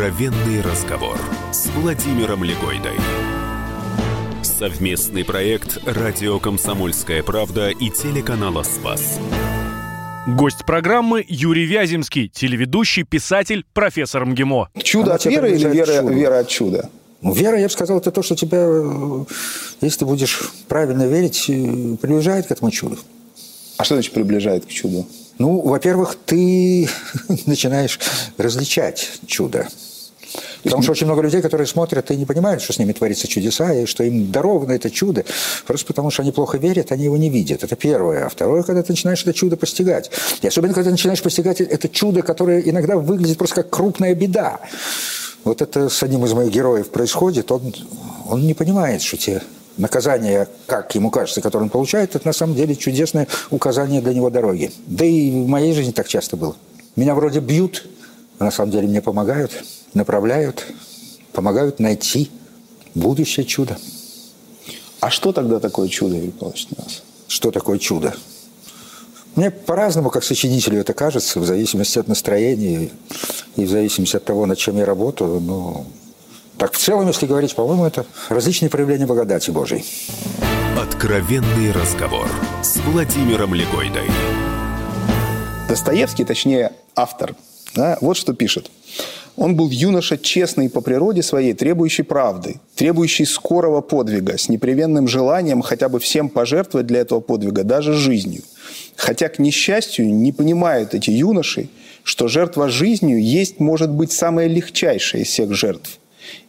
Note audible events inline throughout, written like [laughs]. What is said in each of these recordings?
Откровенный разговор с Владимиром Легойдой. Совместный проект «Радио Комсомольская правда» и телеканала «Спас». Гость программы Юрий Вяземский, телеведущий, писатель, профессор МГИМО. Чудо Она от веры или вера, чуду. вера от чуда? Ну, вера, я бы сказал, это то, что тебя, э, если ты будешь правильно верить, э, приближает к этому чуду. А что значит приближает к чуду? Ну, во-первых, ты [laughs] начинаешь различать чудо. Потому что очень много людей, которые смотрят и не понимают, что с ними творится чудеса, и что им даровано это чудо, просто потому что они плохо верят, они его не видят. Это первое. А второе, когда ты начинаешь это чудо постигать. И особенно, когда ты начинаешь постигать это чудо, которое иногда выглядит просто как крупная беда. Вот это с одним из моих героев происходит. Он, он не понимает, что те наказания, как ему кажется, которые он получает, это на самом деле чудесное указание для него дороги. Да и в моей жизни так часто было. Меня вроде бьют, на самом деле мне помогают, направляют, помогают найти будущее чудо. А что тогда такое чудо, Юрий Павлович, для нас? Что такое чудо? Мне по-разному, как сочинителю, это кажется, в зависимости от настроения и в зависимости от того, над чем я работаю. Но так в целом, если говорить, по-моему, это различные проявления благодати Божией. Откровенный разговор с Владимиром Легойдой. Достоевский, точнее, автор, да, вот что пишет. Он был юноша честный по природе своей, требующий правды, требующий скорого подвига, с непревенным желанием хотя бы всем пожертвовать для этого подвига, даже жизнью. Хотя, к несчастью, не понимают эти юноши, что жертва жизнью есть, может быть, самая легчайшая из всех жертв.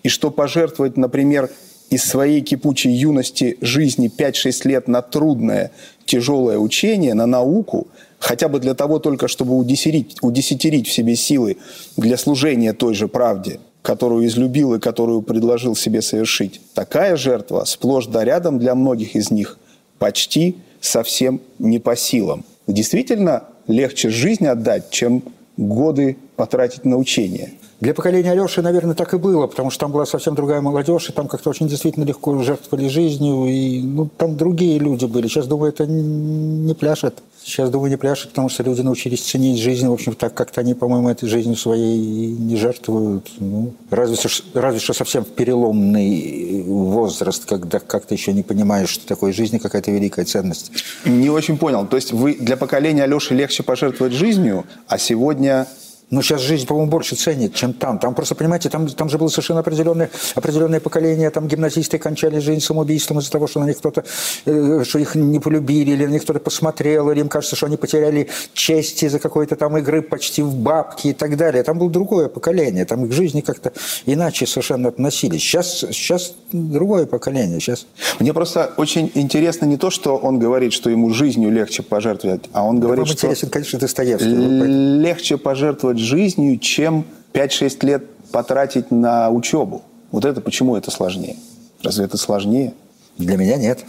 И что пожертвовать, например, из своей кипучей юности жизни 5-6 лет на трудное, тяжелое учение, на науку, хотя бы для того только, чтобы удесятерить, удесятерить в себе силы для служения той же правде, которую излюбил и которую предложил себе совершить. Такая жертва сплошь да рядом для многих из них почти совсем не по силам. Действительно легче жизнь отдать, чем годы потратить на учение. Для поколения Алеши, наверное, так и было, потому что там была совсем другая молодежь, и там как-то очень действительно легко жертвовали жизнью, и ну, там другие люди были. Сейчас, думаю, это не пляшет. Сейчас, думаю, не пляшет, потому что люди научились ценить жизнь, в общем, так как-то они, по-моему, этой жизнью своей не жертвуют. Ну, разве, что, разве что совсем переломный возраст, когда как-то еще не понимаешь, что такое жизнь какая-то великая ценность. Не очень понял. То есть вы для поколения Алеши легче пожертвовать жизнью, а сегодня Ну, сейчас жизнь, по-моему, больше ценит, чем там. Там просто, понимаете, там, там же было совершенно определенное, определенное поколение, там гимназисты кончали жизнь самоубийством из-за того, что на них кто-то, э, что их не полюбили, или на них кто-то посмотрел, или им кажется, что они потеряли честь из-за какой-то там игры почти в бабки и так далее. Там было другое поколение, там к жизни как-то иначе совершенно относились. Сейчас, сейчас другое поколение, сейчас... Мне просто очень интересно не то, что он говорит, что ему жизнью легче пожертвовать, а он говорит, Вам что интересен, конечно, Достоевский. Легче пожертвовать жизнью, чем 5-6 лет потратить на учебу. Вот это почему это сложнее? Разве это сложнее? Для меня нет.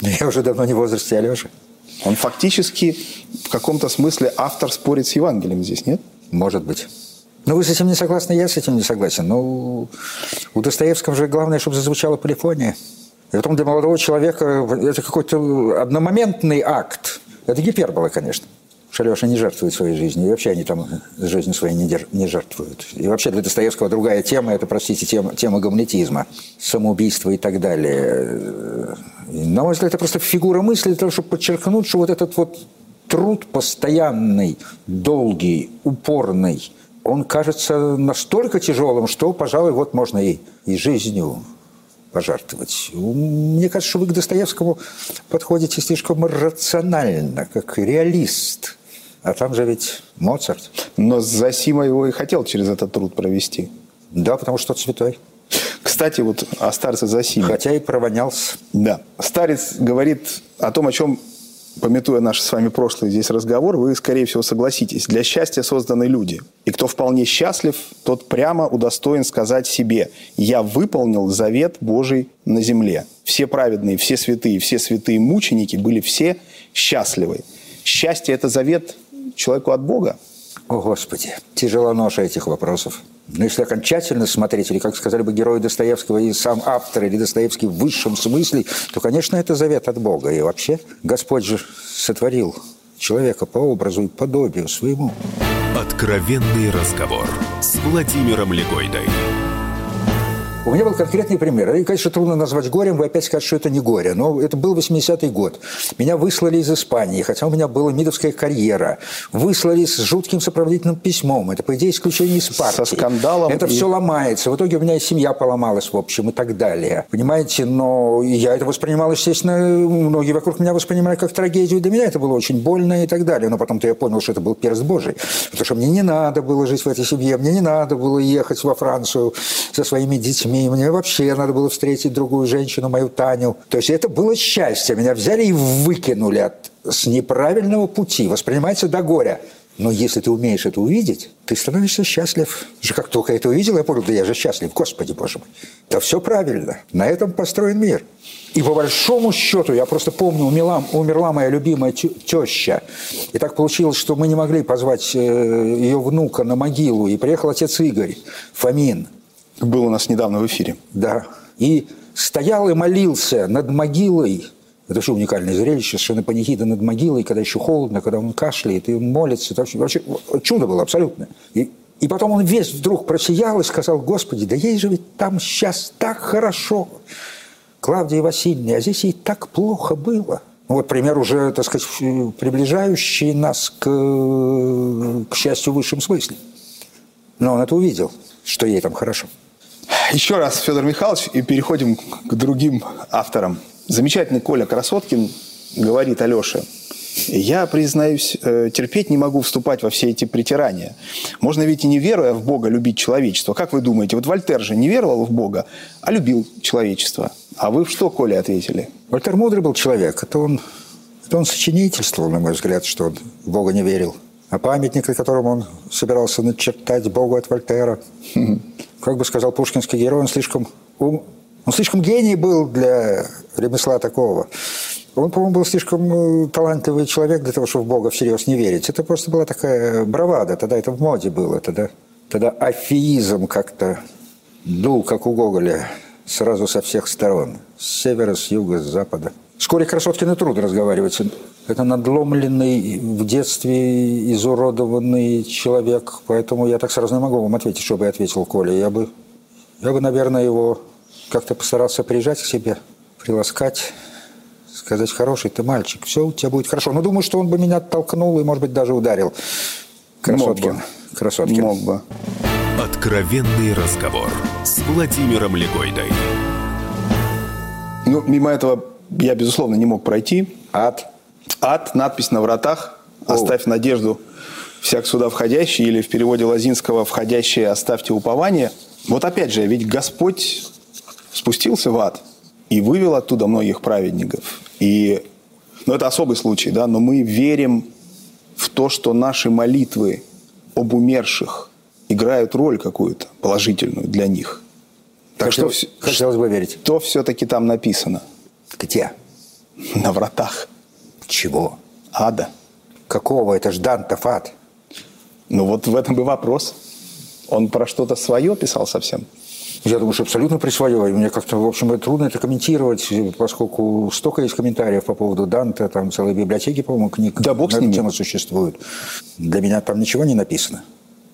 Я уже давно не в возрасте Алеши. Он фактически в каком-то смысле автор спорит с Евангелием здесь, нет? Может быть. Ну, вы с этим не согласны, я с этим не согласен. Но у Достоевского же главное, чтобы зазвучала полифония. И потом для молодого человека это какой-то одномоментный акт. Это гипербола, конечно. Что не жертвует своей жизнью. И вообще они там жизнью своей не, дер- не жертвуют. И вообще для Достоевского другая тема, это, простите, тема, тема гамлетизма, самоубийства и так далее. И, На мой взгляд, это просто фигура мысли для того, чтобы подчеркнуть, что вот этот вот труд постоянный, долгий, упорный, он кажется настолько тяжелым, что, пожалуй, вот можно и, и жизнью пожертвовать. Мне кажется, что вы к Достоевскому подходите слишком рационально, как реалист. А там же ведь Моцарт. Но Зосима его и хотел через этот труд провести. Да, потому что святой. Кстати, вот о старце Зосиме. Хотя и провонялся. Да. Старец говорит о том, о чем, пометуя наш с вами прошлый здесь разговор, вы, скорее всего, согласитесь. Для счастья созданы люди. И кто вполне счастлив, тот прямо удостоен сказать себе «Я выполнил завет Божий на земле». Все праведные, все святые, все святые мученики были все счастливы. Счастье – это завет человеку от Бога. О, Господи, тяжела ноша этих вопросов. Но если окончательно смотреть, или, как сказали бы герои Достоевского, и сам автор, или Достоевский в высшем смысле, то, конечно, это завет от Бога. И вообще, Господь же сотворил человека по образу и подобию своему. Откровенный разговор с с Владимиром Легойдой. У меня был конкретный пример. И, конечно, трудно назвать горем, вы опять скажете, что это не горе. Но это был 80-й год. Меня выслали из Испании, хотя у меня была мидовская карьера. Выслали с жутким сопроводительным письмом. Это, по идее, исключение из партии. Со скандалом. Это и... все ломается. В итоге у меня и семья поломалась, в общем, и так далее. Понимаете, но я это воспринимал, естественно, многие вокруг меня воспринимали как трагедию. Для меня это было очень больно и так далее. Но потом-то я понял, что это был перст Божий. Потому что мне не надо было жить в этой семье, мне не надо было ехать во Францию со своими детьми детьми, мне вообще надо было встретить другую женщину, мою Таню. То есть это было счастье. Меня взяли и выкинули от, с неправильного пути. Воспринимается до горя. Но если ты умеешь это увидеть, ты становишься счастлив. Же как только это увидел, я понял, да я же счастлив, Господи Боже мой. Да все правильно. На этом построен мир. И по большому счету, я просто помню, умерла, умерла моя любимая теща. И так получилось, что мы не могли позвать э, ее внука на могилу. И приехал отец Игорь Фомин был у нас недавно в эфире. Да. И стоял и молился над могилой. Это вообще уникальное зрелище, совершенно панихида над могилой, когда еще холодно, когда он кашляет и молится. Это вообще, вообще чудо было абсолютно. И, и потом он весь вдруг просиял и сказал, Господи, да ей же ведь там сейчас так хорошо. Клавдия Васильевна, а здесь ей так плохо было. Ну, вот пример уже, так сказать, приближающий нас к, к счастью в высшем смысле. Но он это увидел, что ей там хорошо. Еще раз, Федор Михайлович, и переходим к другим авторам. Замечательный Коля Красоткин говорит Алёше, я, признаюсь, э, терпеть не могу вступать во все эти притирания. Можно ведь и не веруя в Бога любить человечество. Как вы думаете, вот Вольтер же не веровал в Бога, а любил человечество. А вы что, Коля, ответили? Вольтер мудрый был человек. Это он, это он сочинительствовал, на мой взгляд, что он в Бога не верил. А памятник, на котором он собирался начертать Богу от Вольтера [laughs] – как бы сказал пушкинский герой, он слишком, ум, он слишком гений был для ремесла такого. Он, по-моему, был слишком э, талантливый человек для того, чтобы в Бога всерьез не верить. Это просто была такая бравада. Тогда это в моде было. Тогда, тогда афеизм как-то дул, как у Гоголя, сразу со всех сторон. С севера, с юга, с запада. Вскоре Красоткину трудно разговаривать. Это надломленный, в детстве изуродованный человек, поэтому я так сразу не могу вам ответить, что бы я ответил Коля. Я бы, я бы, наверное, его как-то постарался прижать к себе, приласкать, сказать, хороший ты мальчик, все у тебя будет хорошо. Но думаю, что он бы меня оттолкнул и, может быть, даже ударил. Красоткин. Мог бы. Красоткин. Мог бы. Откровенный разговор с Владимиром Легойдой. Ну, мимо этого я, безусловно, не мог пройти. Ад. Ад, надпись на вратах. Оставь надежду всяк сюда входящий, или в переводе Лазинского «входящие оставьте упование». Вот опять же, ведь Господь спустился в ад и вывел оттуда многих праведников. И, ну, это особый случай, да, но мы верим в то, что наши молитвы об умерших играют роль какую-то положительную для них. Так Хотел, что хотелось бы верить. То все-таки там написано. Где? На вратах. Чего? Ада. Какого? Это ж Дантов ад. Ну вот в этом и вопрос. Он про что-то свое писал совсем? Я думаю, что абсолютно при свое. И мне как-то, в общем, трудно это комментировать, поскольку столько есть комментариев по поводу Данте, там целые библиотеки, по-моему, книг да, бог на эту тему существуют. Для меня там ничего не написано.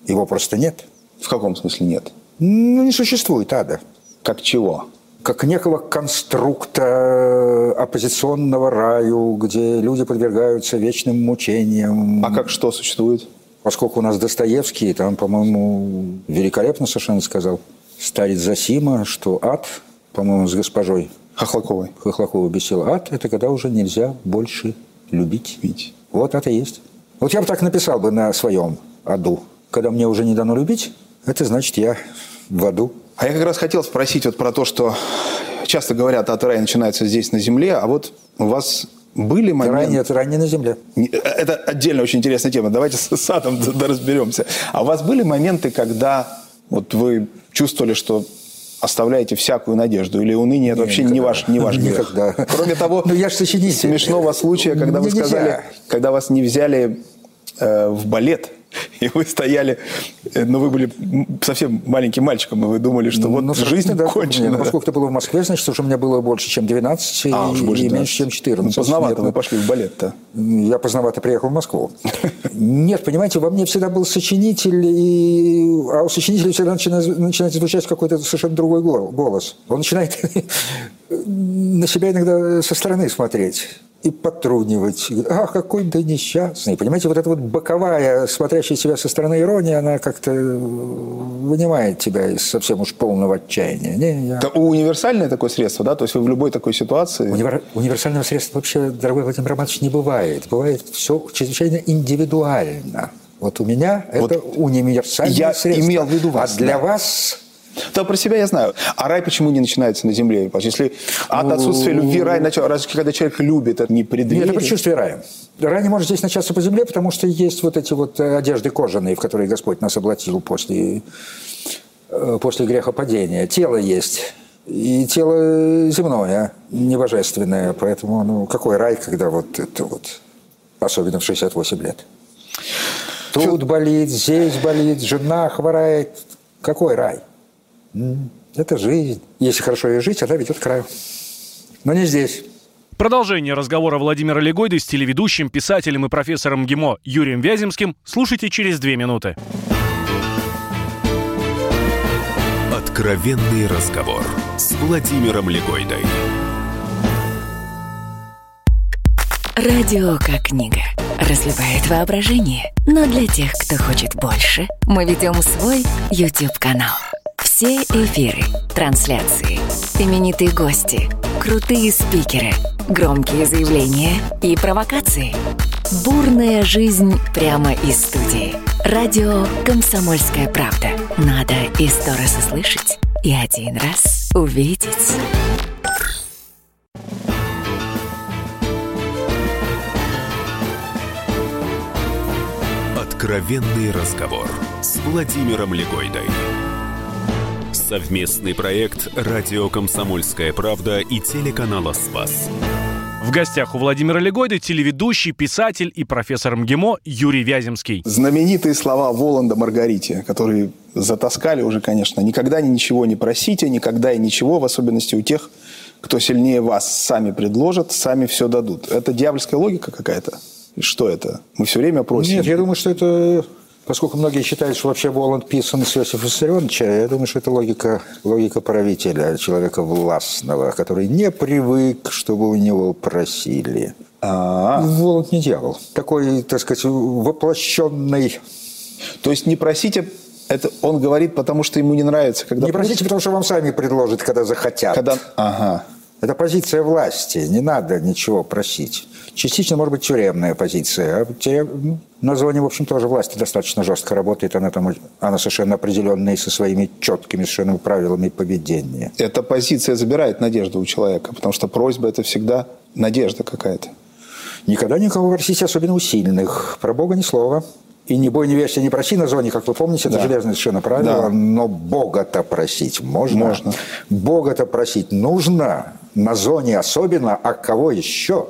Его просто нет. В каком смысле нет? Ну, не существует ада. Как чего? Как некого конструкта оппозиционного раю, где люди подвергаются вечным мучениям. А как что существует? Поскольку у нас Достоевский, там, по-моему, великолепно совершенно сказал, старец Засима, что ад, по-моему, с госпожой Хохлаковой. Хохлаковой бесил. Ад – это когда уже нельзя больше любить. Видеть. Вот это и есть. Вот я бы так написал бы на своем аду. Когда мне уже не дано любить, это значит я в аду. А я как раз хотел спросить вот про то, что часто говорят, от рай начинается здесь на земле, а вот у вас были моменты... Рай нет, рай не на земле. Это отдельно очень интересная тема. Давайте с адом разберемся. А у вас были моменты, когда вот вы чувствовали, что оставляете всякую надежду? Или уныние – это вообще никогда. не ваш, не ваш грех? Никогда. Кроме того, ну, я же сочинитель. смешного случая, когда вы сказали, когда вас не взяли э, в балет, [laughs] и вы стояли, э, но вы были совсем маленьким мальчиком, и вы думали, что вот Ну, жизнь да, кончена. ну, поскольку ты был в Москве, значит, уже у меня было больше, чем 12 А, и, больше и 12. меньше, чем 14. Ну, поздновато вы пошли в балет-то. Я поздновато приехал в Москву. [laughs] Нет, понимаете, во мне всегда был сочинитель, и... а у сочинителя всегда начинает, начинает звучать какой-то совершенно другой гол- голос. Он начинает [laughs] на себя иногда со стороны смотреть и говорит, Ах, какой ты несчастный. Понимаете, вот эта вот боковая, смотрящая себя со стороны ирония, она как-то вынимает тебя из совсем уж полного отчаяния. Не, я- Это универсальное такое средство, да? То есть вы в любой такой ситуации... Универ- Универсального средства вообще, дорогой Владимир Романович, не бывает. Бывает все чрезвычайно индивидуально. Вот у меня Вот это универсальное я средство. имел в виду вас, А для да. вас... Да, про себя я знаю. А рай почему не начинается на земле? Если от отсутствия любви рай начал, раз когда человек любит, это не преддверие. это предчувствие рая. Рай не может здесь начаться по земле, потому что есть вот эти вот э, одежды кожаные, в которые Господь нас облатил после, э, после грехопадения. Тело есть. И тело земное, не божественное. Поэтому, ну, какой рай, когда вот это вот, особенно в 68 лет. Тут болит, здесь болит, жена хворает. Какой рай? Это жизнь. Если хорошо ее жить, она ведет к раю. Но не здесь. Продолжение разговора Владимира Легойды с телеведущим, писателем и профессором ГИМО Юрием Вяземским слушайте через две минуты. Откровенный разговор с Владимиром Легойдой. Радио как книга. Разливает воображение. Но для тех, кто хочет больше, мы ведем свой YouTube-канал. Все эфиры, трансляции, именитые гости, крутые спикеры, громкие заявления и провокации. Бурная жизнь прямо из студии. Радио «Комсомольская правда». Надо и сто раз услышать, и один раз увидеть. Откровенный разговор с Владимиром Легойдой. Совместный проект «Радио Комсомольская правда» и телеканала «Спас». В гостях у Владимира Легойды телеведущий, писатель и профессор МГИМО Юрий Вяземский. Знаменитые слова Воланда Маргарите, которые затаскали уже, конечно. Никогда ничего не просите, никогда и ничего, в особенности у тех, кто сильнее вас, сами предложат, сами все дадут. Это дьявольская логика какая-то? Что это? Мы все время просим. Нет, я думаю, что это... Поскольку многие считают, что вообще Воланд писан с Иосифа Виссарионовича, я думаю, что это логика, логика правителя, человека властного, который не привык, чтобы у него просили. А, Воланд не дьявол. Такой, так сказать, воплощенный. то есть не просите, это он говорит, потому что ему не нравится, когда Не просите, потому что вам сами предложат, когда захотят. Когда... Ага. Это позиция власти, не надо ничего просить. Частично, может быть, тюремная позиция. А тюрем- На зоне, в общем, тоже власть достаточно жестко работает. Она, там, она совершенно определенная и со своими четкими совершенно правилами поведения. Эта позиция забирает надежду у человека, потому что просьба – это всегда надежда какая-то. Никогда никого просить, особенно у сильных. Про Бога ни слова. И не бой, не вешайся, не проси на зоне, как вы помните, это Да. железное совершенно правило. Да. Но Бога-то просить можно. Можно. Бога-то просить нужно. На зоне особенно, а кого еще?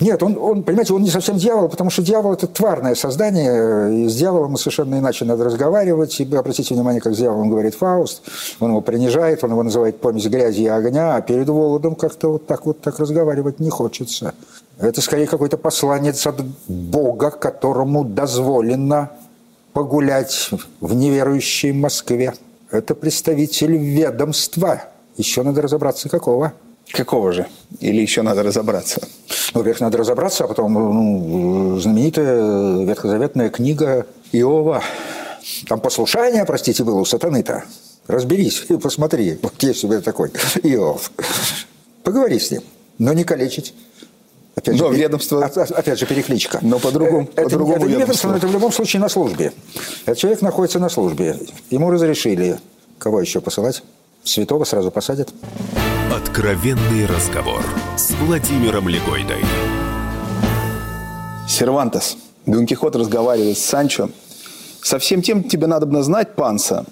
Нет, он, он, понимаете, он не совсем дьявол, потому что дьявол – это тварное создание, и с дьяволом совершенно иначе надо разговаривать. И обратите внимание, как с дьяволом говорит Фауст, он его принижает, он его называет помесь грязи и огня, а перед Володом как-то вот так вот так разговаривать не хочется. Это скорее какой-то посланец от Бога, которому дозволено погулять в неверующей Москве. Это представитель ведомства. Еще надо разобраться, какого. Какого же? Или еще надо разобраться? Ну, во-первых, надо разобраться, а потом ну, знаменитая ветхозаветная книга Иова. Там послушание, простите, было у сатаны-то. Разберись и посмотри. Вот есть у меня такой Иов. Поговори с ним, но не калечить. Опять Но пер- ведомство- а- а- Опять же, перекличка. Но по-другому- Э, это, по-другому это не ведомство, ведомство. но это в любом случае на службе. Этот человек находится на службе. Ему разрешили. Кого еще посылать? Святого сразу посадят. Откровенный разговор с Владимиром Легойдой. Сервантес. Дон Кихот разговаривает с Санчо. Со всем тем тебе надо бы знать, панса,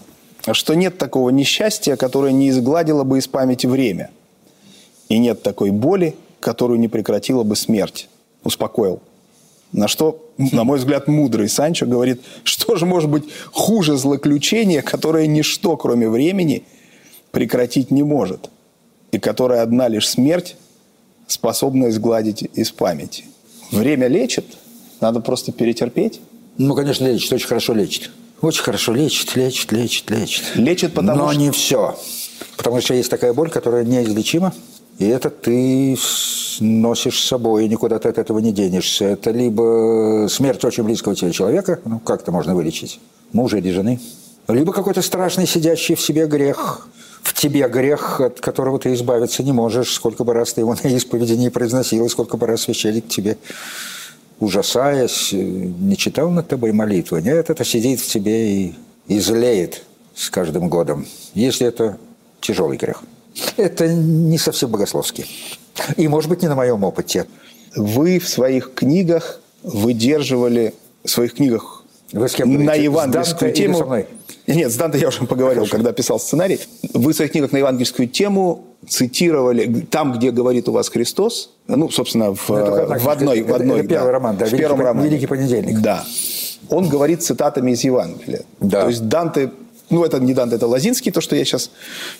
что нет такого несчастья, которое не изгладило бы из памяти время. И нет такой боли, которую не прекратила бы смерть. Успокоил. На что, на мой взгляд, мудрый Санчо говорит, что же может быть хуже злоключения, которое ничто, кроме времени, прекратить не может, и которое одна лишь смерть способна изгладить из памяти. Время лечит, надо просто перетерпеть. Ну, конечно, лечит, очень хорошо лечит. Очень хорошо лечит, лечит, лечит, лечит. Лечит, потому Но что... не все. Потому что есть такая боль, которая неизлечима, и это ты носишь с собой, и никуда ты от этого не денешься. Это либо смерть очень близкого тебе человека, ну, как это можно вылечить, мужа или жены, либо какой-то страшный сидящий в себе грех, в тебе грех, от которого ты избавиться не можешь, сколько бы раз ты его на исповеди не произносил, и сколько бы раз священник тебе, ужасаясь, не читал над тобой молитвы. Нет, это сидит в тебе и, и злеет с каждым годом, если это тяжелый грех. Это не совсем богословский. И, может быть, не на моем опыте. Вы в своих книгах выдерживали, в своих книгах Вы с кем на евангельскую тему... Нет, с Данте я уже поговорил, когда писал сценарий. Вы в своих книгах на евангельскую тему цитировали там, где говорит у вас Христос, ну, собственно, в, Ну, это в одной... книга. в одной Это первый роман, да, в «Великий первом романе. «Великий понедельник». Да. Он говорит цитатами из Евангелия. Да. То есть Данте... Ну, это не Данте, это Лазинский, то, что я сейчас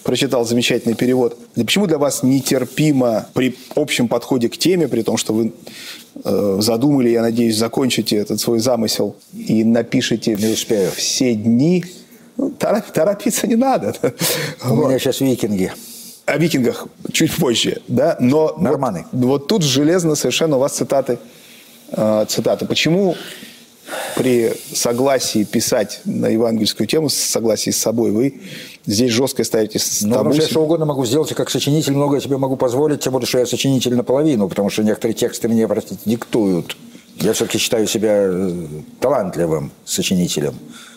прочитал, замечательный перевод. Почему для вас нетерпимо при общем подходе к теме, при том, что вы э, задумали, я надеюсь, закончите этот свой замысел и напишите Не успею. все дни. Ну, торопиться, торопиться не надо. У Вот. меня сейчас викинги. О викингах чуть позже, да, но Норманы. Вот, вот тут железно совершенно у вас цитаты, э, цитаты. Почему при согласии писать на евангельскую тему, согласии с собой, вы здесь жестко ставите с Ну, потому что я что угодно могу сделать, как сочинитель многое себе могу позволить, тем более, что я сочинитель наполовину, потому что некоторые тексты мне, простите, диктуют. Я все-таки считаю себя э, талантливым сочинителем.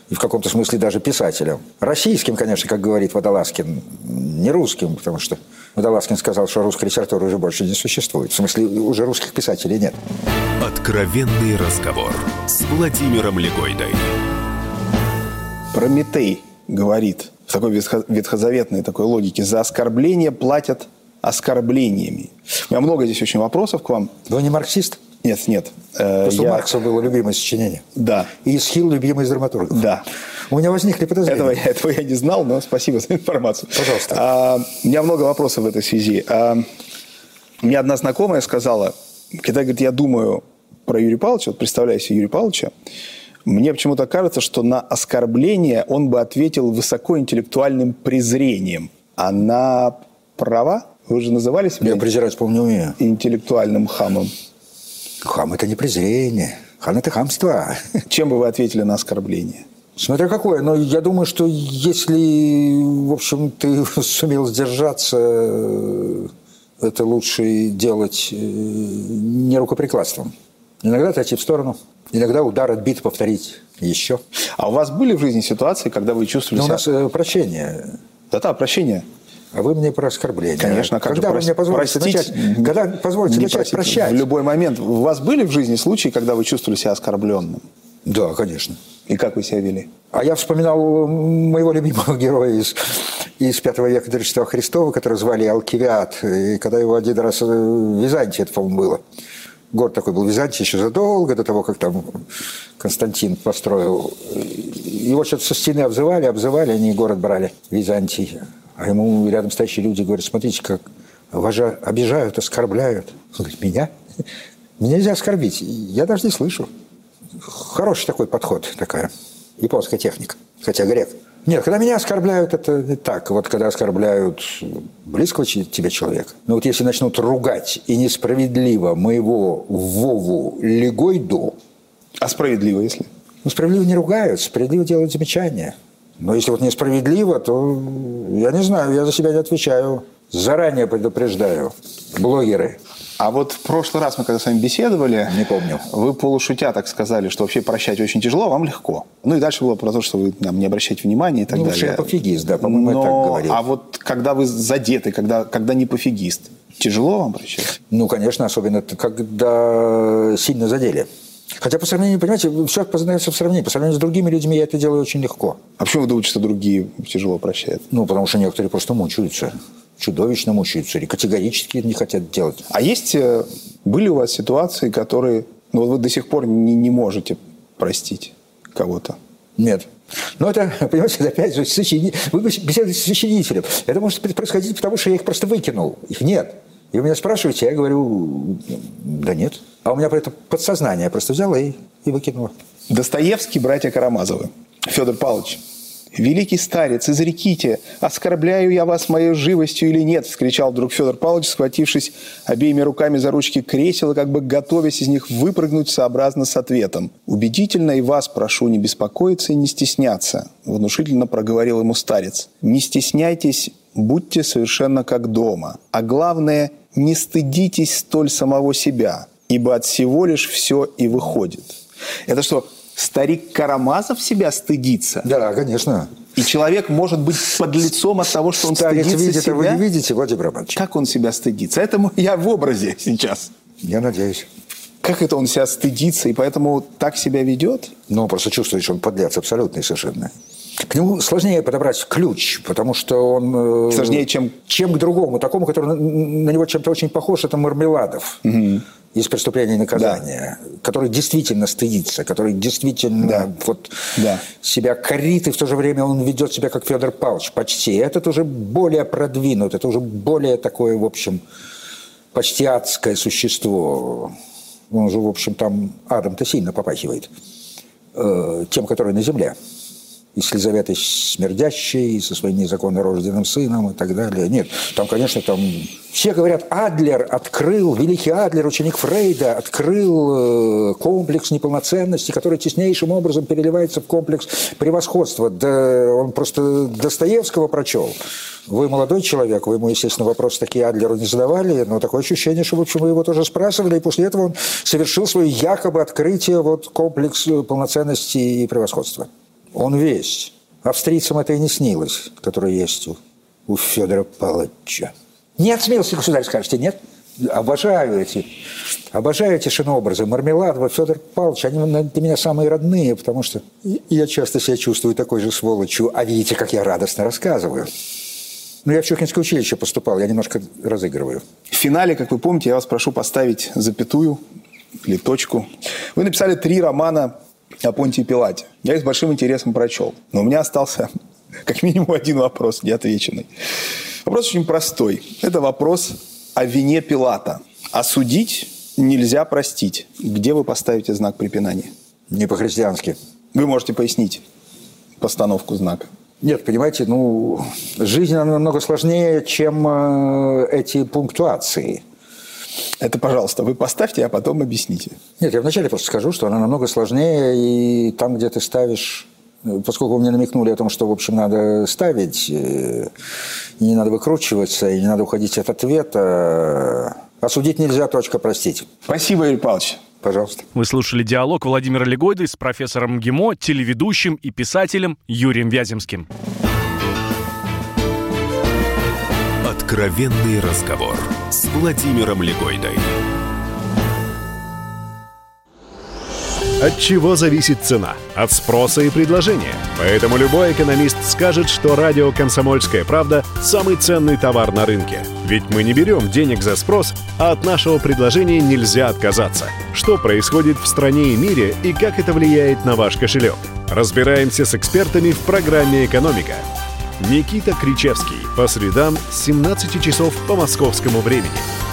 И в каком-то смысле даже писателем. Российским, конечно, как говорит Водолазкин, не русским, потому что Водолазкин сказал, что русской литературы уже больше не существует. В смысле, уже русских писателей нет. Откровенный разговор с Владимиром Легойдой. Прометей говорит в такой ветхо- ветхозаветной такой логике, за оскорбление платят оскорблениями. У меня много здесь очень вопросов к вам. Вы не марксист? Нет, нет. э, Просто у я- Маркса было любимое сочинение. Да, И Исхил любимый из драматургов. да. У меня возникли подозрения. Этого, я- этого я не знал, но спасибо за информацию. Пожалуйста. А, у меня много вопросов в этой связи. А, мне одна знакомая сказала, когда говорит, я думаю про Юрия Павловича, вот представляю себе Юрия Павловича, мне почему-то кажется, что на оскорбление он бы ответил высокоинтеллектуальным презрением. Она права? Вы же называли себя Я презирать, не умею. интеллектуальным хамом. Хам – это не презрение. Хам – это хамство. [laughs] Чем бы вы ответили на оскорбление? Смотря какое. Но я думаю, что если, в общем, ты [laughs] сумел сдержаться, э, это лучше делать э, не рукоприкладством. Иногда отойти в сторону, иногда удар отбит, повторить еще. А у вас были в жизни ситуации, когда вы чувствовали Но у себя... нас э, прощение. Да-да, прощение. А вы мне про оскорбление. Конечно, как же когда вы прос- мне позволите простить, начать, когда позволите начать простить прощать? В любой момент. У вас были в жизни случаи, когда вы чувствовали себя оскорбленным? Да, конечно. И как вы себя вели? А я вспоминал моего любимого [laughs] героя из, из V века до Рождества Христова, которого звали Алкивиад. И когда его один раз э, в Византии, это, по-моему, было. Город такой был в Византии еще задолго до того, как там Константин построил. Его что-то со стены обзывали, обзывали, они город брали, Византий. А ему рядом стоящие люди говорят, смотрите, как вас же обижают, оскорбляют. Он говорит, меня? Меня нельзя оскорбить. Я даже не слышу. Хороший такой подход, такая японская техника, хотя грек. Нет, когда меня оскорбляют, это не так. Вот когда оскорбляют близкого тебе человека. Но вот если начнут ругать и несправедливо моего Вову Легойду, А справедливо, если? ну, справедливо не ругают, справедливо делают замечания. Но если вот несправедливо, то я не знаю, я за себя не отвечаю. Заранее предупреждаю. Блогеры. А вот в прошлый раз мы когда с вами беседовали, Не помню. вы полушутя так сказали, что вообще прощать очень тяжело, а вам легко. Ну и дальше было про то, что вы нам не обращаете внимания и так Ну, далее. я пофигист, да, по-моему, я Но- так говорил. А вот когда вы задеты, когда, когда не пофигист, тяжело вам прощать? Ну, конечно, особенно когда сильно задели. Хотя по сравнению, понимаете, все познается в сравнении. По сравнению с другими людьми я это делаю очень легко. А почему вы думаете, что другие тяжело прощают? Ну, потому что некоторые просто мучаются. Чудовищно мучаются. Или категорически не хотят делать. А есть, э, были у вас ситуации, которые, Но вот вы до сих пор не, не можете простить кого-то. Нет. Но это, [laughs] понимаете, опять же, сочини... вы беседуете с сочинителем. Это может происходить потому, что я их просто выкинул. Их нет. И вы меня спрашиваете, я говорю, да нет. А у меня про это подсознание просто взяло и, и выкинуло. Достоевский, братья Карамазовы. Федор Павлович, «Великий старец, изреките, оскорбляю я вас моей живостью или нет?» – вскричал вдруг Федор Павлович, схватившись обеими руками за ручки кресела, как бы готовясь из них выпрыгнуть сообразно с ответом. «Убедительно и вас прошу не беспокоиться и не стесняться», – внушительно проговорил ему старец. «Не стесняйтесь, будьте совершенно как дома. А главное, не стыдитесь столь самого себя, ибо от всего лишь все и выходит». Это что, старик Карамазов себя стыдится? Да, конечно. И человек может быть под лицом от того, что он Старец стыдится видит, себя? а вы не видите, Владимир Романович? Как он себя стыдится? Это мо- я в образе сейчас. Я надеюсь. Как это он себя стыдится и поэтому так себя ведет? Ну, просто чувствует, что он подлец абсолютный совершенно. К нему сложнее подобрать ключ, потому что он... э, Сложнее, чем- Чем к другому, такому, который на, него чем-то очень похож, это Мармеладов. Из «Преступления и наказания», который действительно стыдится, который действительно Да. вот Да. себя корит, и в то же время он ведет себя как Федор Павлович почти. Этот уже более продвинут, это уже более такое, в общем, почти адское существо. Он уже, в общем, там адом-то сильно попахивает э, тем, которые на земле. И с Елизаветой Смердящей, и со своим незаконно рожденным сыном и так далее. Нет, там, конечно, там... Все говорят, Адлер открыл, великий Адлер, ученик Фрейда, открыл э, комплекс неполноценности, который теснейшим образом переливается в комплекс превосходства. Да он просто Достоевского прочел. Вы молодой человек, вы ему, естественно, вопросы такие Адлеру не задавали, но такое ощущение, что, в общем, вы его тоже спрашивали, и после этого он совершил свое якобы открытие, вот, комплекс полноценности и превосходства. Он весь. Австрийцам это и не снилось, которое есть у, у Федора Павловича. Нет смелости, государь, скажете, нет? Обожаю эти, обожаю эти шинообразы. Мармеладова, Федор Павлович, они для меня самые родные, потому что я часто себя чувствую такой же сволочью, а видите, как я радостно рассказываю. Ну, я в Чухинское училище поступал, я немножко разыгрываю. В финале, как вы помните, я вас прошу поставить запятую или точку. Вы написали три романа о Понтии Пилате. Я их с большим интересом прочел. Но у меня остался [laughs] как минимум один вопрос неотвеченный. Вопрос очень простой. Это вопрос о вине Пилата. Осудить нельзя простить. Где вы поставите знак препинания? Не по-христиански. Вы можете пояснить постановку знака. Нет, понимаете, ну, жизнь намного сложнее, чем э, эти пунктуации. Это, пожалуйста, вы поставьте, а потом объясните. Нет, я вначале просто скажу, что она намного сложнее, и там, где ты ставишь... э, Поскольку вы мне намекнули о том, что, в общем, надо ставить, э, и не надо выкручиваться, и не надо уходить от ответа, осудить нельзя, точка, простить. Спасибо, Юрий Павлович. Пожалуйста. Вы слушали диалог Владимира Легойды с профессором ГИМО, телеведущим и писателем Юрием Вяземским. Откровенный разговор с Владимиром Легойдой. От чего зависит цена? От спроса и предложения. Поэтому любой экономист скажет, что радио «Комсомольская правда» – самый ценный товар на рынке. Ведь мы не берем денег за спрос, а от нашего предложения нельзя отказаться. Что происходит в стране и мире и как это влияет на ваш кошелек? Разбираемся с экспертами в программе «Экономика». Никита Кричевский. По средам с 17 часов по московскому времени.